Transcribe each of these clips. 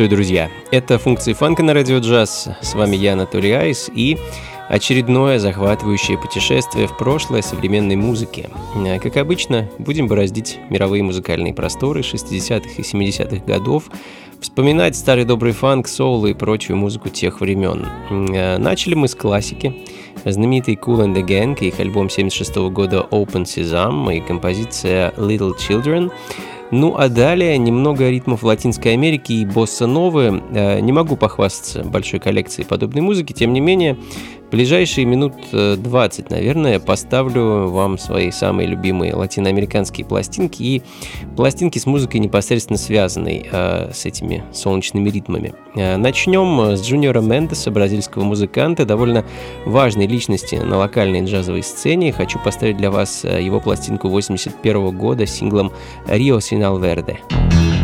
Приветствую, друзья! Это функции фанка на радио джаз. С вами я, Анатолий Айс, и очередное захватывающее путешествие в прошлое современной музыки. Как обычно, будем бороздить мировые музыкальные просторы 60-х и 70-х годов, вспоминать старый добрый фанк, соул и прочую музыку тех времен. Начали мы с классики. Знаменитый Cool and the Gang и их альбом 76 года Open Sesame и композиция Little Children – ну а далее немного ритмов Латинской Америки и босса-новы. Э, не могу похвастаться большой коллекцией подобной музыки, тем не менее, ближайшие минут 20, э, наверное, поставлю вам свои самые любимые латиноамериканские пластинки и пластинки с музыкой непосредственно связанной э, с этими солнечными ритмами. Э, начнем с Джуниора Мендеса, бразильского музыканта, довольно важной личности на локальной джазовой сцене. Хочу поставить для вас э, его пластинку 81 года с синглом «Рио Синал Верде». porta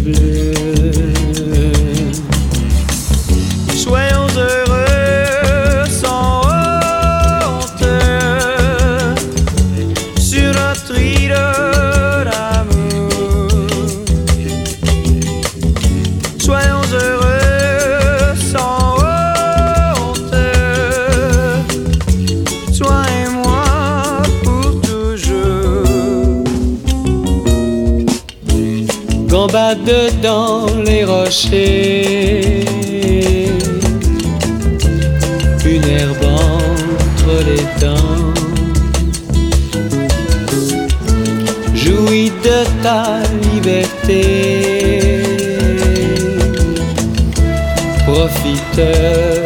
bleu. Soyons heureux. dans les rochers. Une herbe entre les dents. Jouis de ta liberté. Profite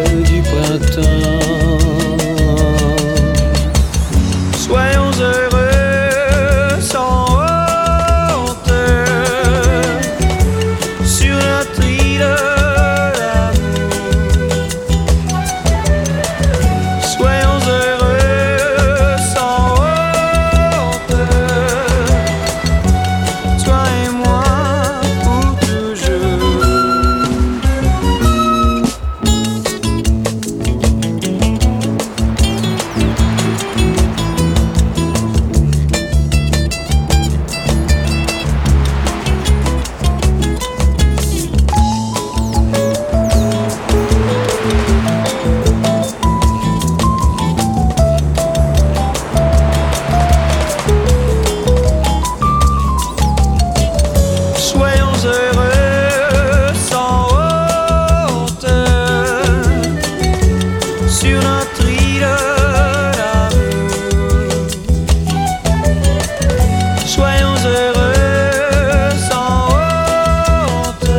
soyons heureux sans honte.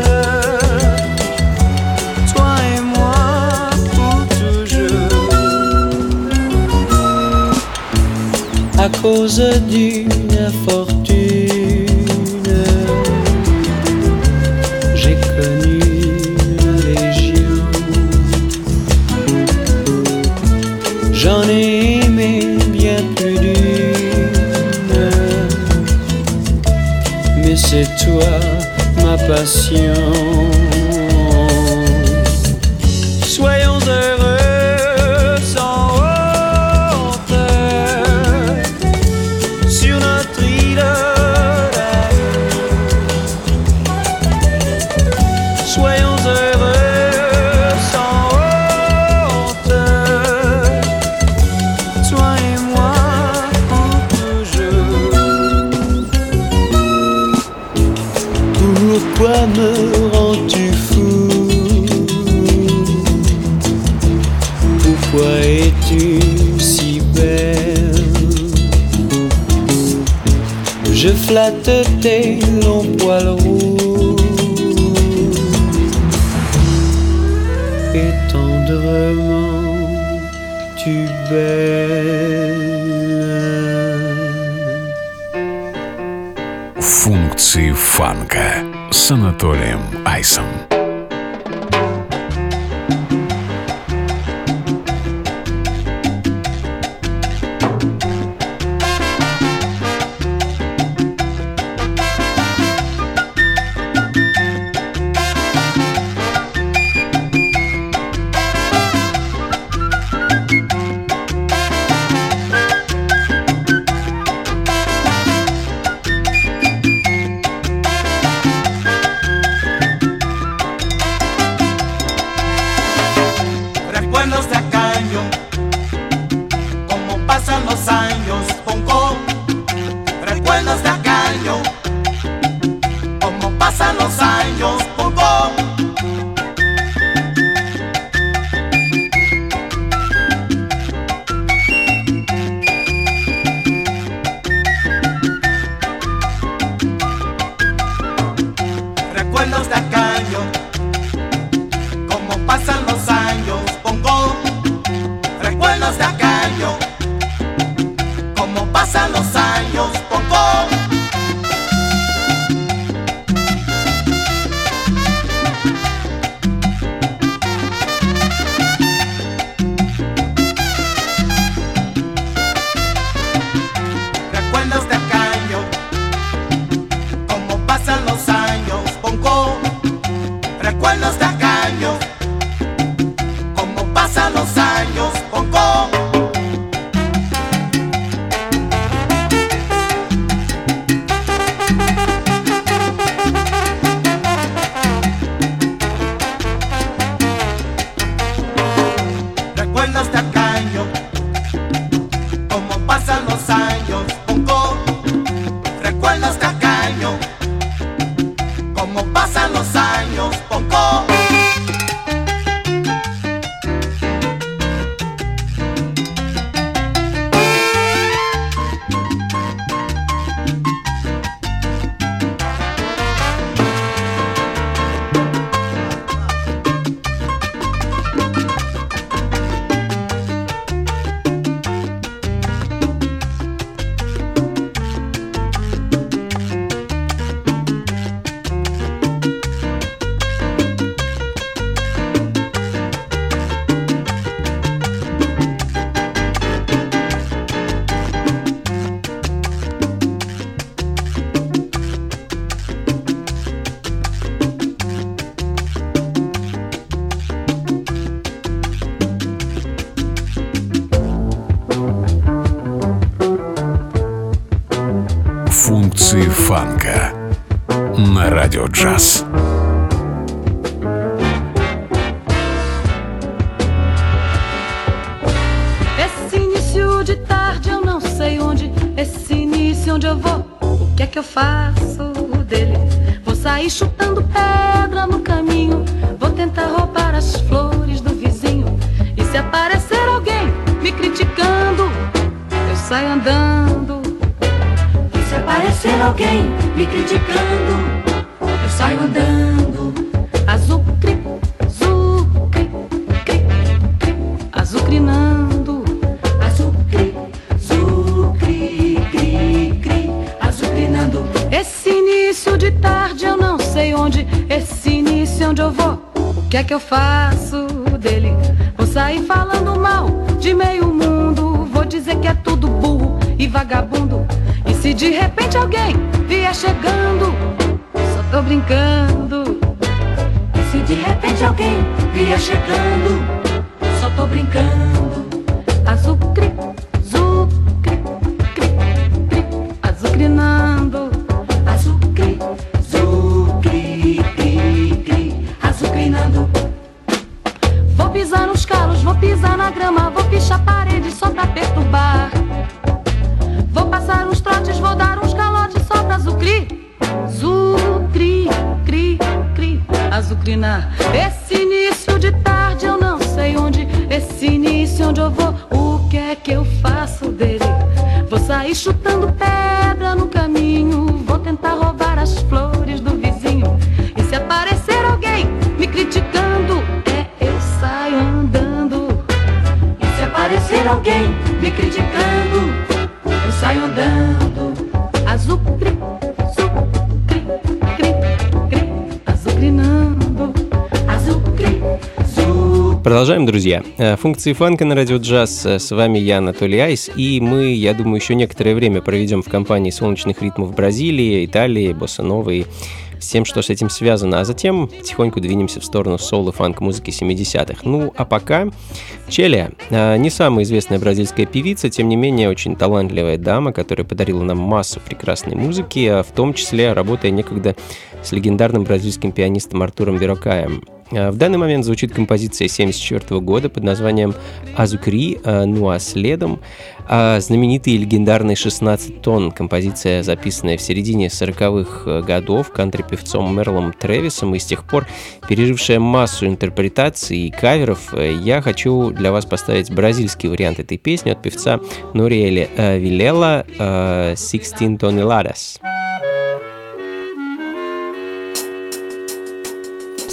Toi et moi pour toujours. À cause d'une force flatté nos poils roux. Tendrement tu belles. Функции фанка с Анатолием Айсом. 那 Продолжаем, друзья. Э, функции фанка на радио джаз. Э, с вами я, Анатолий Айс, и мы, я думаю, еще некоторое время проведем в компании солнечных ритмов Бразилии, Италии, Босса-Новы и с тем, что с этим связано, а затем потихоньку двинемся в сторону соло фанк музыки 70-х. Ну, а пока Челия, э, не самая известная бразильская певица, тем не менее очень талантливая дама, которая подарила нам массу прекрасной музыки, а в том числе работая некогда с легендарным бразильским пианистом Артуром Верокаем. В данный момент звучит композиция 1974 года под названием «Азукри», ну а следом знаменитый и легендарный «16 тонн», композиция, записанная в середине 40-х годов кантри-певцом Мерлом Тревисом и с тех пор пережившая массу интерпретаций и каверов, я хочу для вас поставить бразильский вариант этой песни от певца Нориэля Вилела «16 toneladas».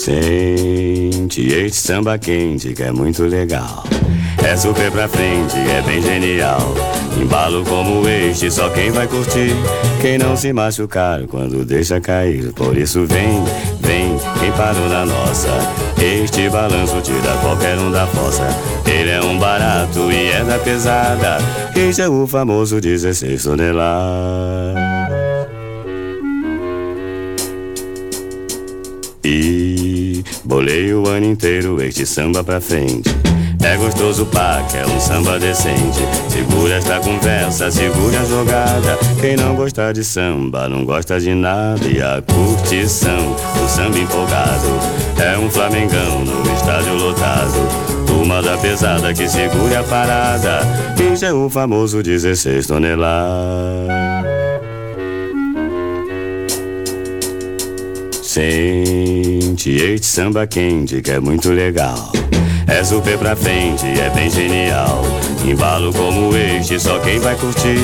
Sente este samba quente que é muito legal. É super pra frente, é bem genial. Embalo como este, só quem vai curtir. Quem não se machucar quando deixa cair. Por isso vem, vem, quem parou na nossa. Este balanço tira qualquer um da fossa. Ele é um barato e é da pesada. Este é o famoso 16 toneladas. Bolei o ano inteiro este samba pra frente. É gostoso pá, que é um samba decente. Segura esta conversa, segura a jogada. Quem não gosta de samba, não gosta de nada. E a curtição do samba empolgado é um flamengão no estádio lotado. Turma da pesada que segura a parada. Isso é o famoso 16 toneladas. Sente este samba quente que é muito legal. É super pra frente, é bem genial. Embalo como este, só quem vai curtir.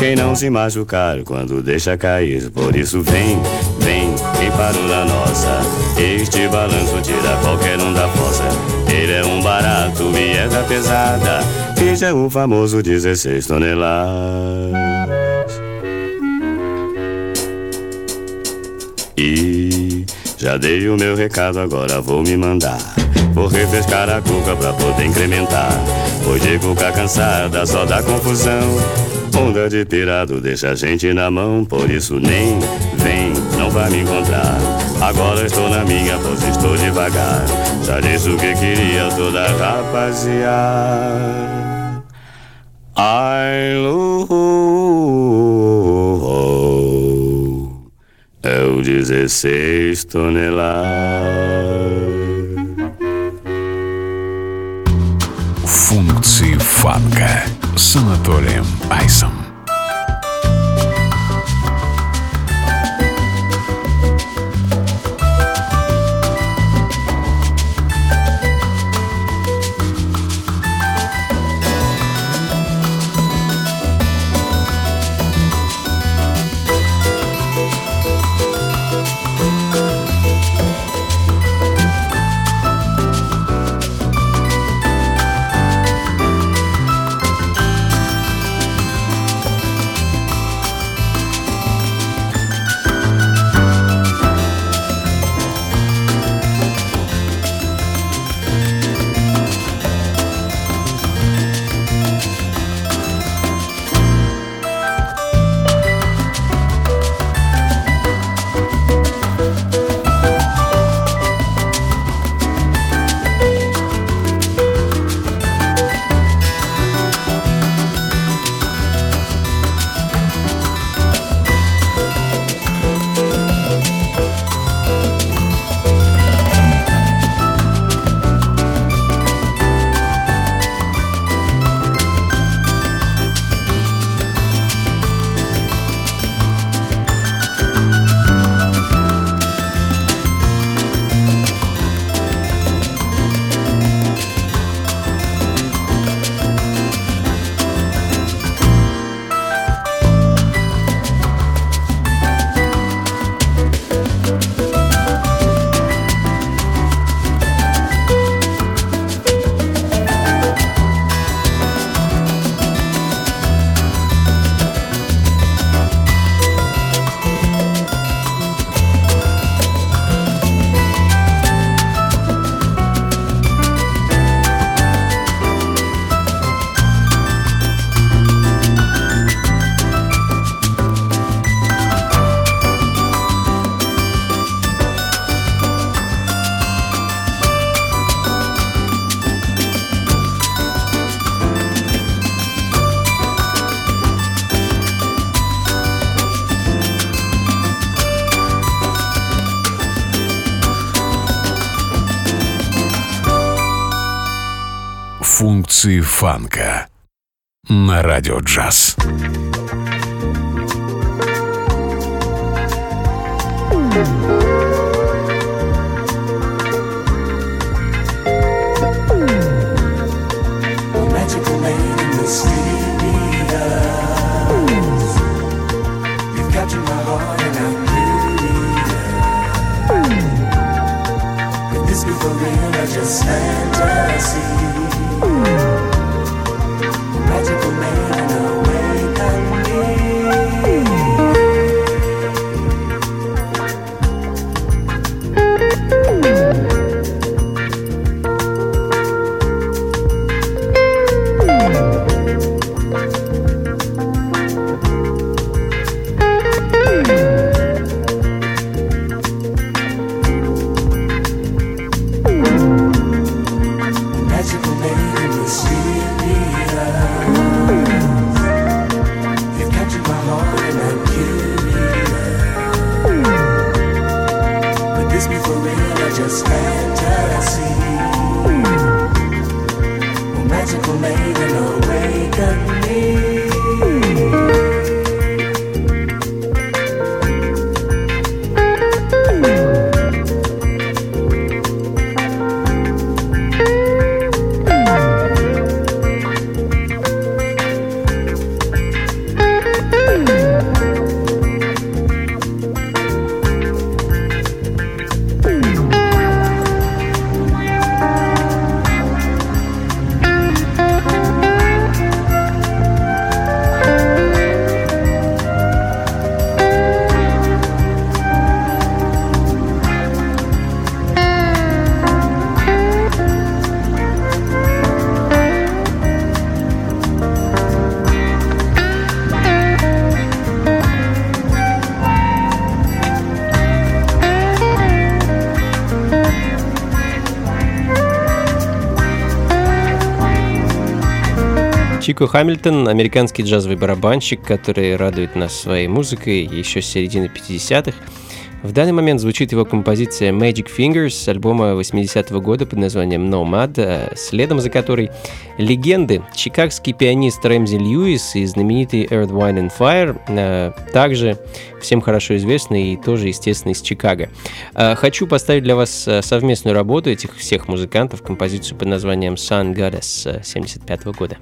Quem não se machucar quando deixa cair. Por isso vem, vem, quem parou na nossa. Este balanço tira qualquer um da fossa. Ele é um barato e é da pesada. Este é o famoso 16 toneladas. E já dei o meu recado, agora vou me mandar. Vou refrescar a cuca pra poder incrementar. Pois de cuca cansada só dá confusão. Onda de pirado deixa a gente na mão, por isso nem vem, não vai me encontrar. Agora estou na minha pose, estou devagar. Já disse o que queria toda rapaziada. Ai, Lu, é o 16 toneladas. Функции фанка с Анатолием Айсом. Фанка на радио джаз. Just fantasy? Чико Хамильтон – американский джазовый барабанщик, который радует нас своей музыкой еще с середины 50-х. В данный момент звучит его композиция Magic Fingers с альбома 80-го года под названием Nomad, э, следом за которой легенды, чикагский пианист Рэмзи Льюис и знаменитый Earth, Wine and Fire, э, также всем хорошо известный и тоже, естественно, из Чикаго. Э, Хочу поставить для вас совместную работу этих всех музыкантов, композицию под названием Sun Goddess 75 года.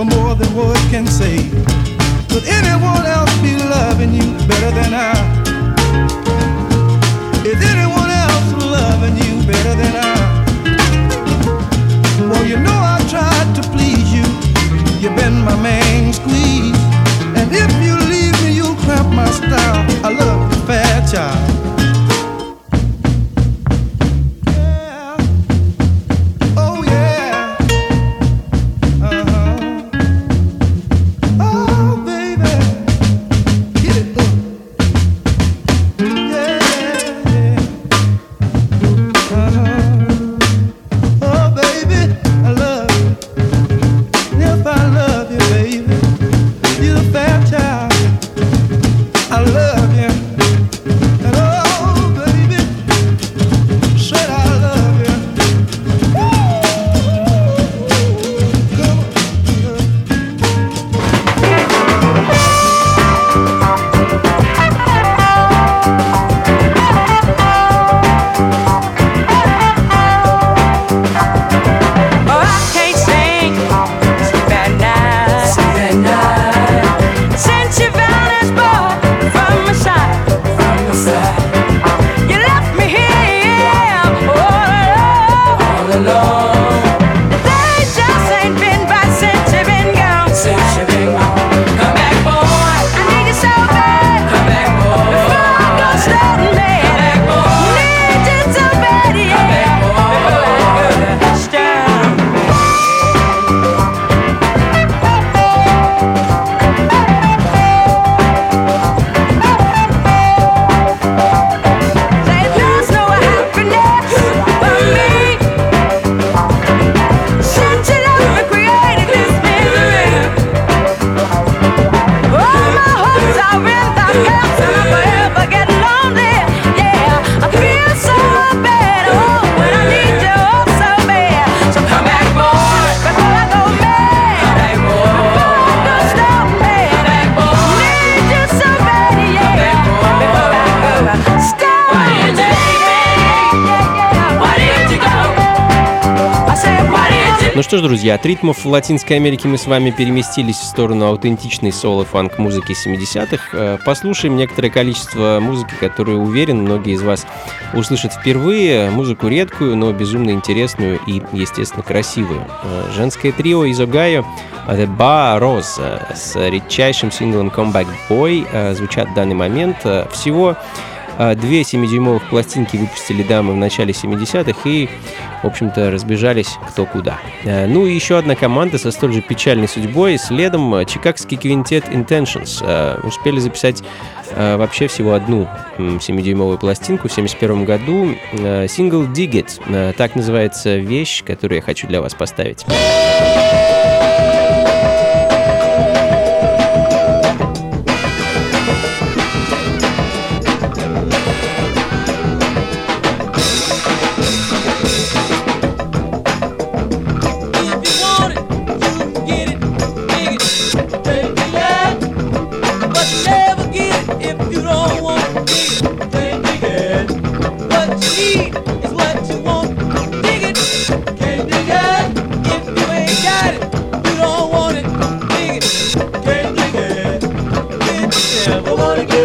for more than words can say. Could anyone else be loving you better than I? Is anyone else loving you better than I? Well, you know I tried to please you. You've been my main squeeze. And if you leave me, you'll cramp my style. I love you, fair child. Что ж, друзья, от ритмов Латинской Америки мы с вами переместились в сторону аутентичной соло-фанк музыки 70-х. Э, послушаем некоторое количество музыки, которую, уверен, многие из вас услышат впервые. Музыку редкую, но безумно интересную и, естественно, красивую. Э, Женское трио из Огайо The Bar Rose с редчайшим синглом Comeback Boy э, звучат в данный момент. Всего две 7-дюймовых пластинки выпустили дамы в начале 70-х и, в общем-то, разбежались кто куда. А, ну и еще одна команда со столь же печальной судьбой. Следом а, чикагский квинтет Intentions успели записать вообще всего одну 7-дюймовую пластинку в 71 году. Сингл Dig It. Так называется вещь, которую я хочу для вас поставить.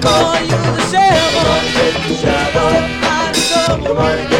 devil. You the devil. You the devil. I'm the devil.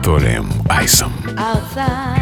Анатолием Айсом. outside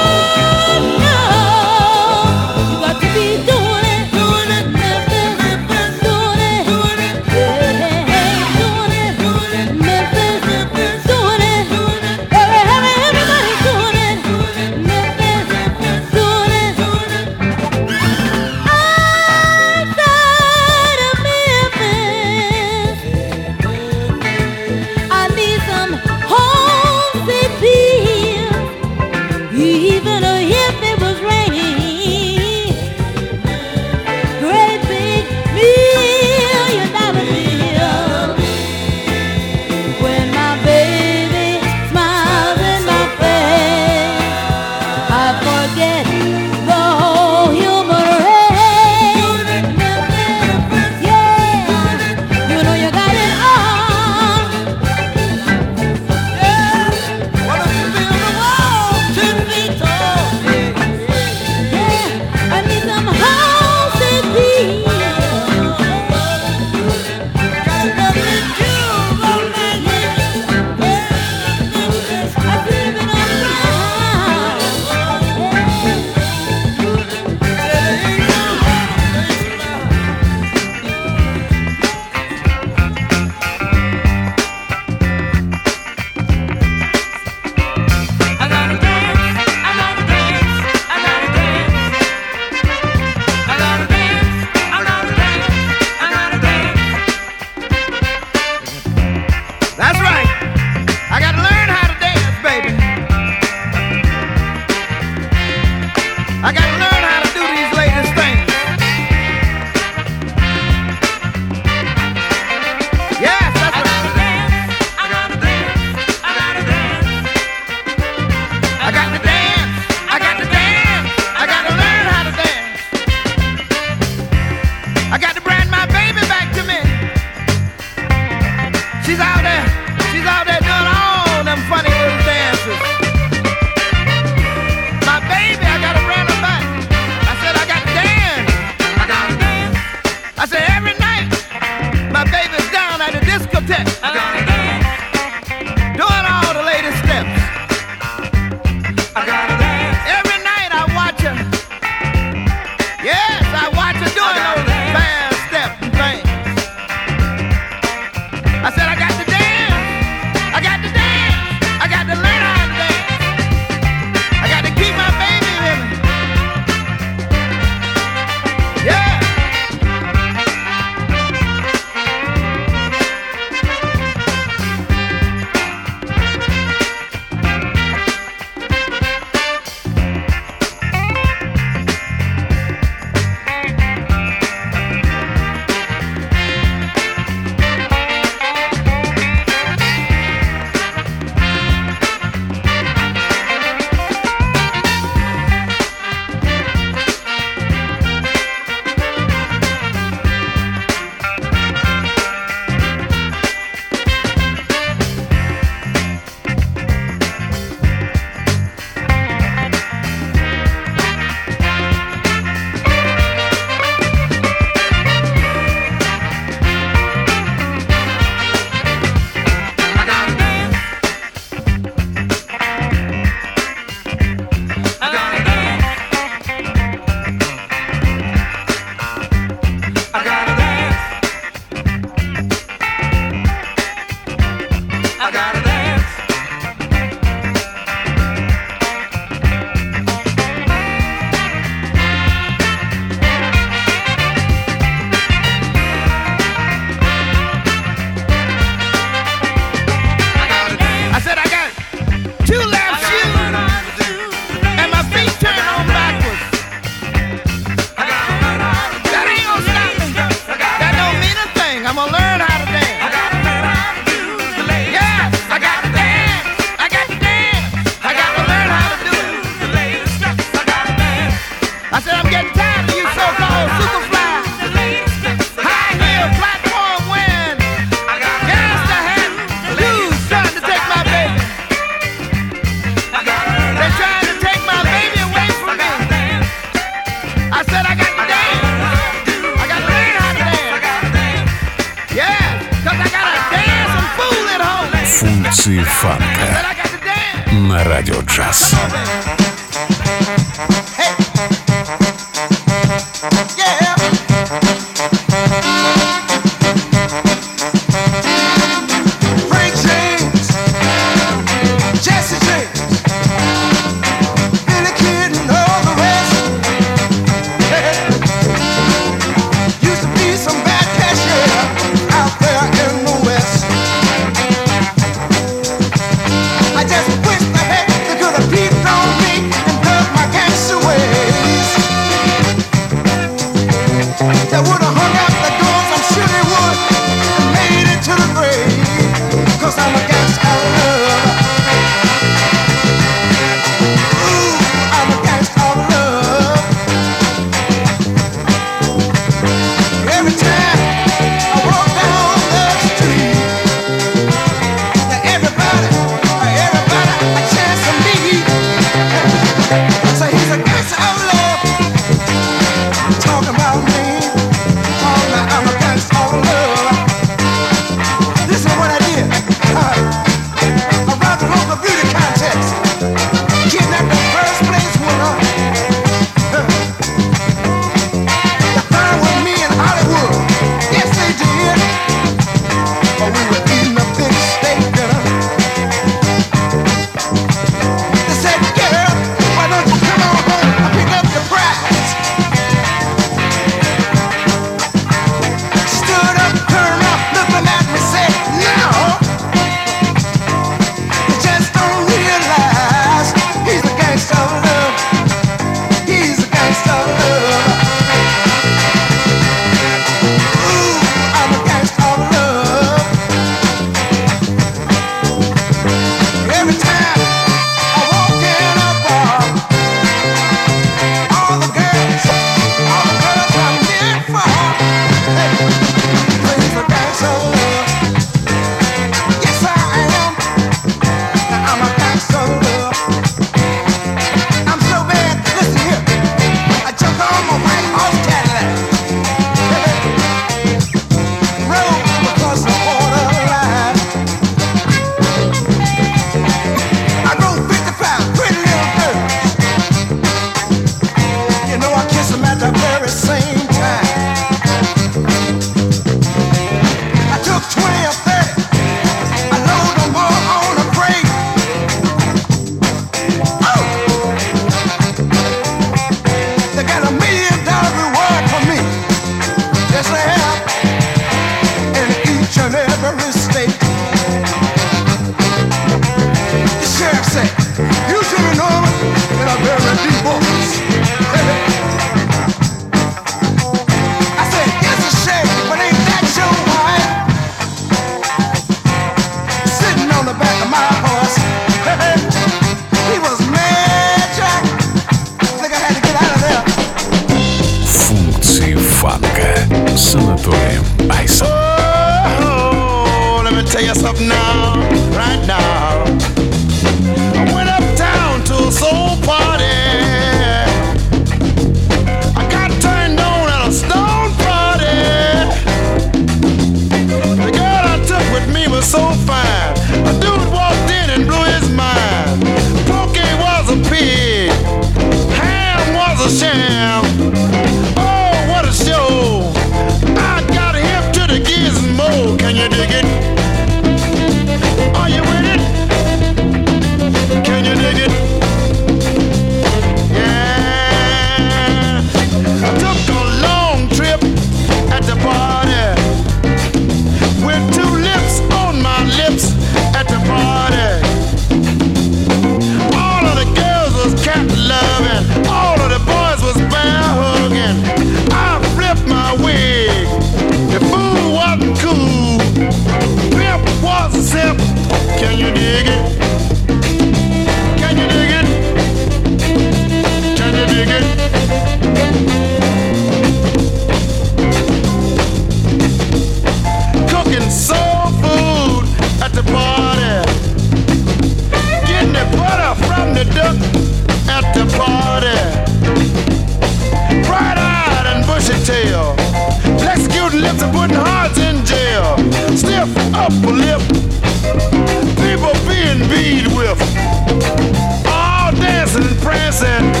said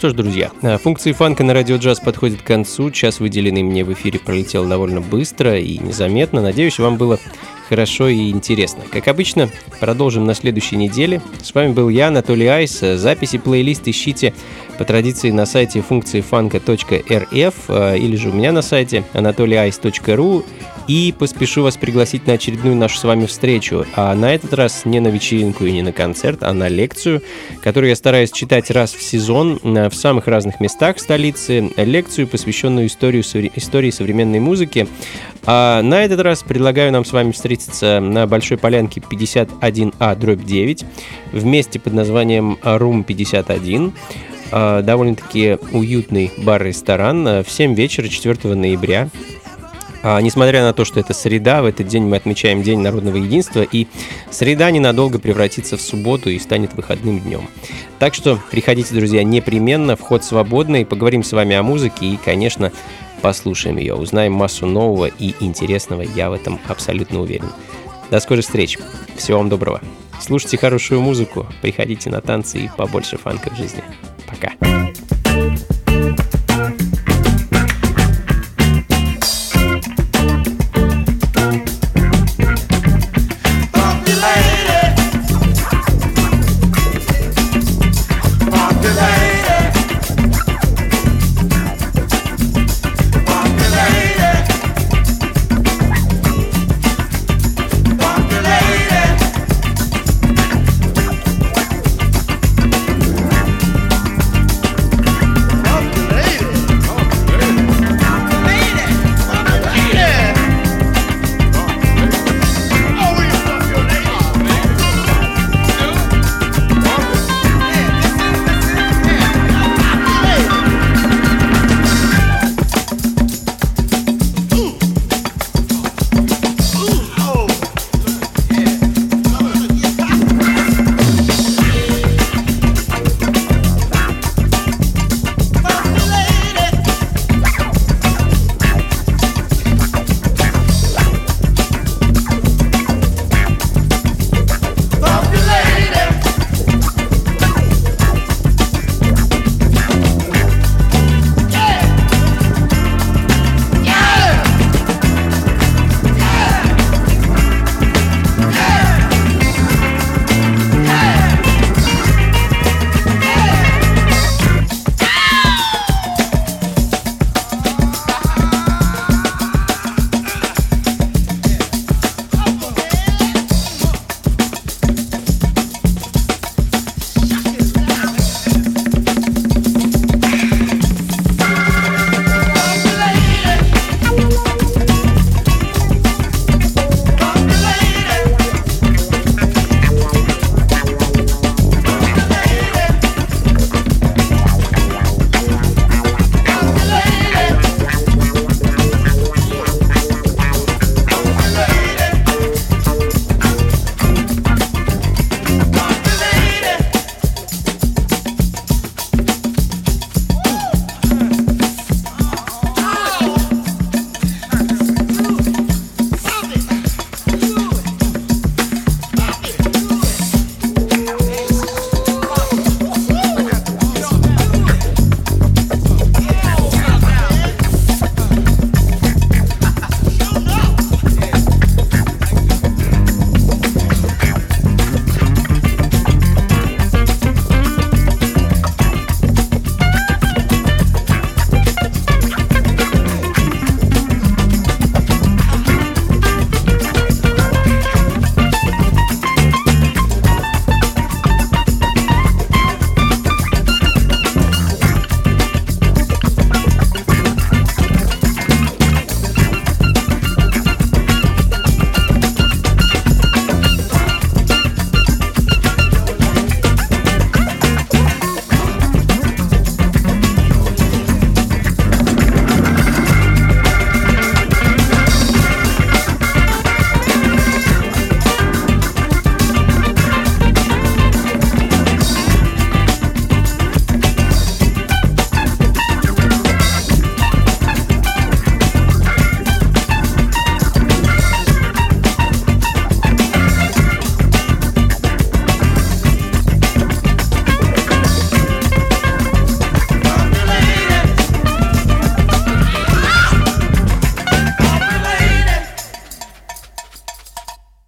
что ж, друзья, э, функции фанка на радио джаз подходят к концу. Час, выделенный мне в эфире, пролетел довольно быстро и незаметно. Надеюсь, вам было хорошо и интересно. Как обычно, продолжим на следующей неделе. С вами был я, Анатолий Айс. Записи плейлист ищите по традиции на сайте функции э, или же у меня на сайте anatolyice.ru и поспешу вас пригласить на очередную нашу с вами встречу. А на этот раз не на вечеринку и не на концерт, а на лекцию, которую я стараюсь читать раз в сезон э, в самых разных местах столицы. Лекцию, посвященную историю, истории современной музыки. А на этот раз предлагаю нам с вами встретиться на Большой Полянке 51А дробь 9 в месте под названием Room 51 э, довольно-таки уютный бар-ресторан э, в 7 вечера 4 ноября. А, несмотря на то, что это среда, в этот день мы отмечаем День народного единства, и среда ненадолго превратится в субботу и станет выходным днем. Так что приходите, друзья, непременно, вход свободный, поговорим с вами о музыке и, конечно, послушаем ее, узнаем массу нового и интересного, я в этом абсолютно уверен. До скорых встреч, всего вам доброго. Слушайте хорошую музыку, приходите на танцы и побольше фанка в жизни. Пока.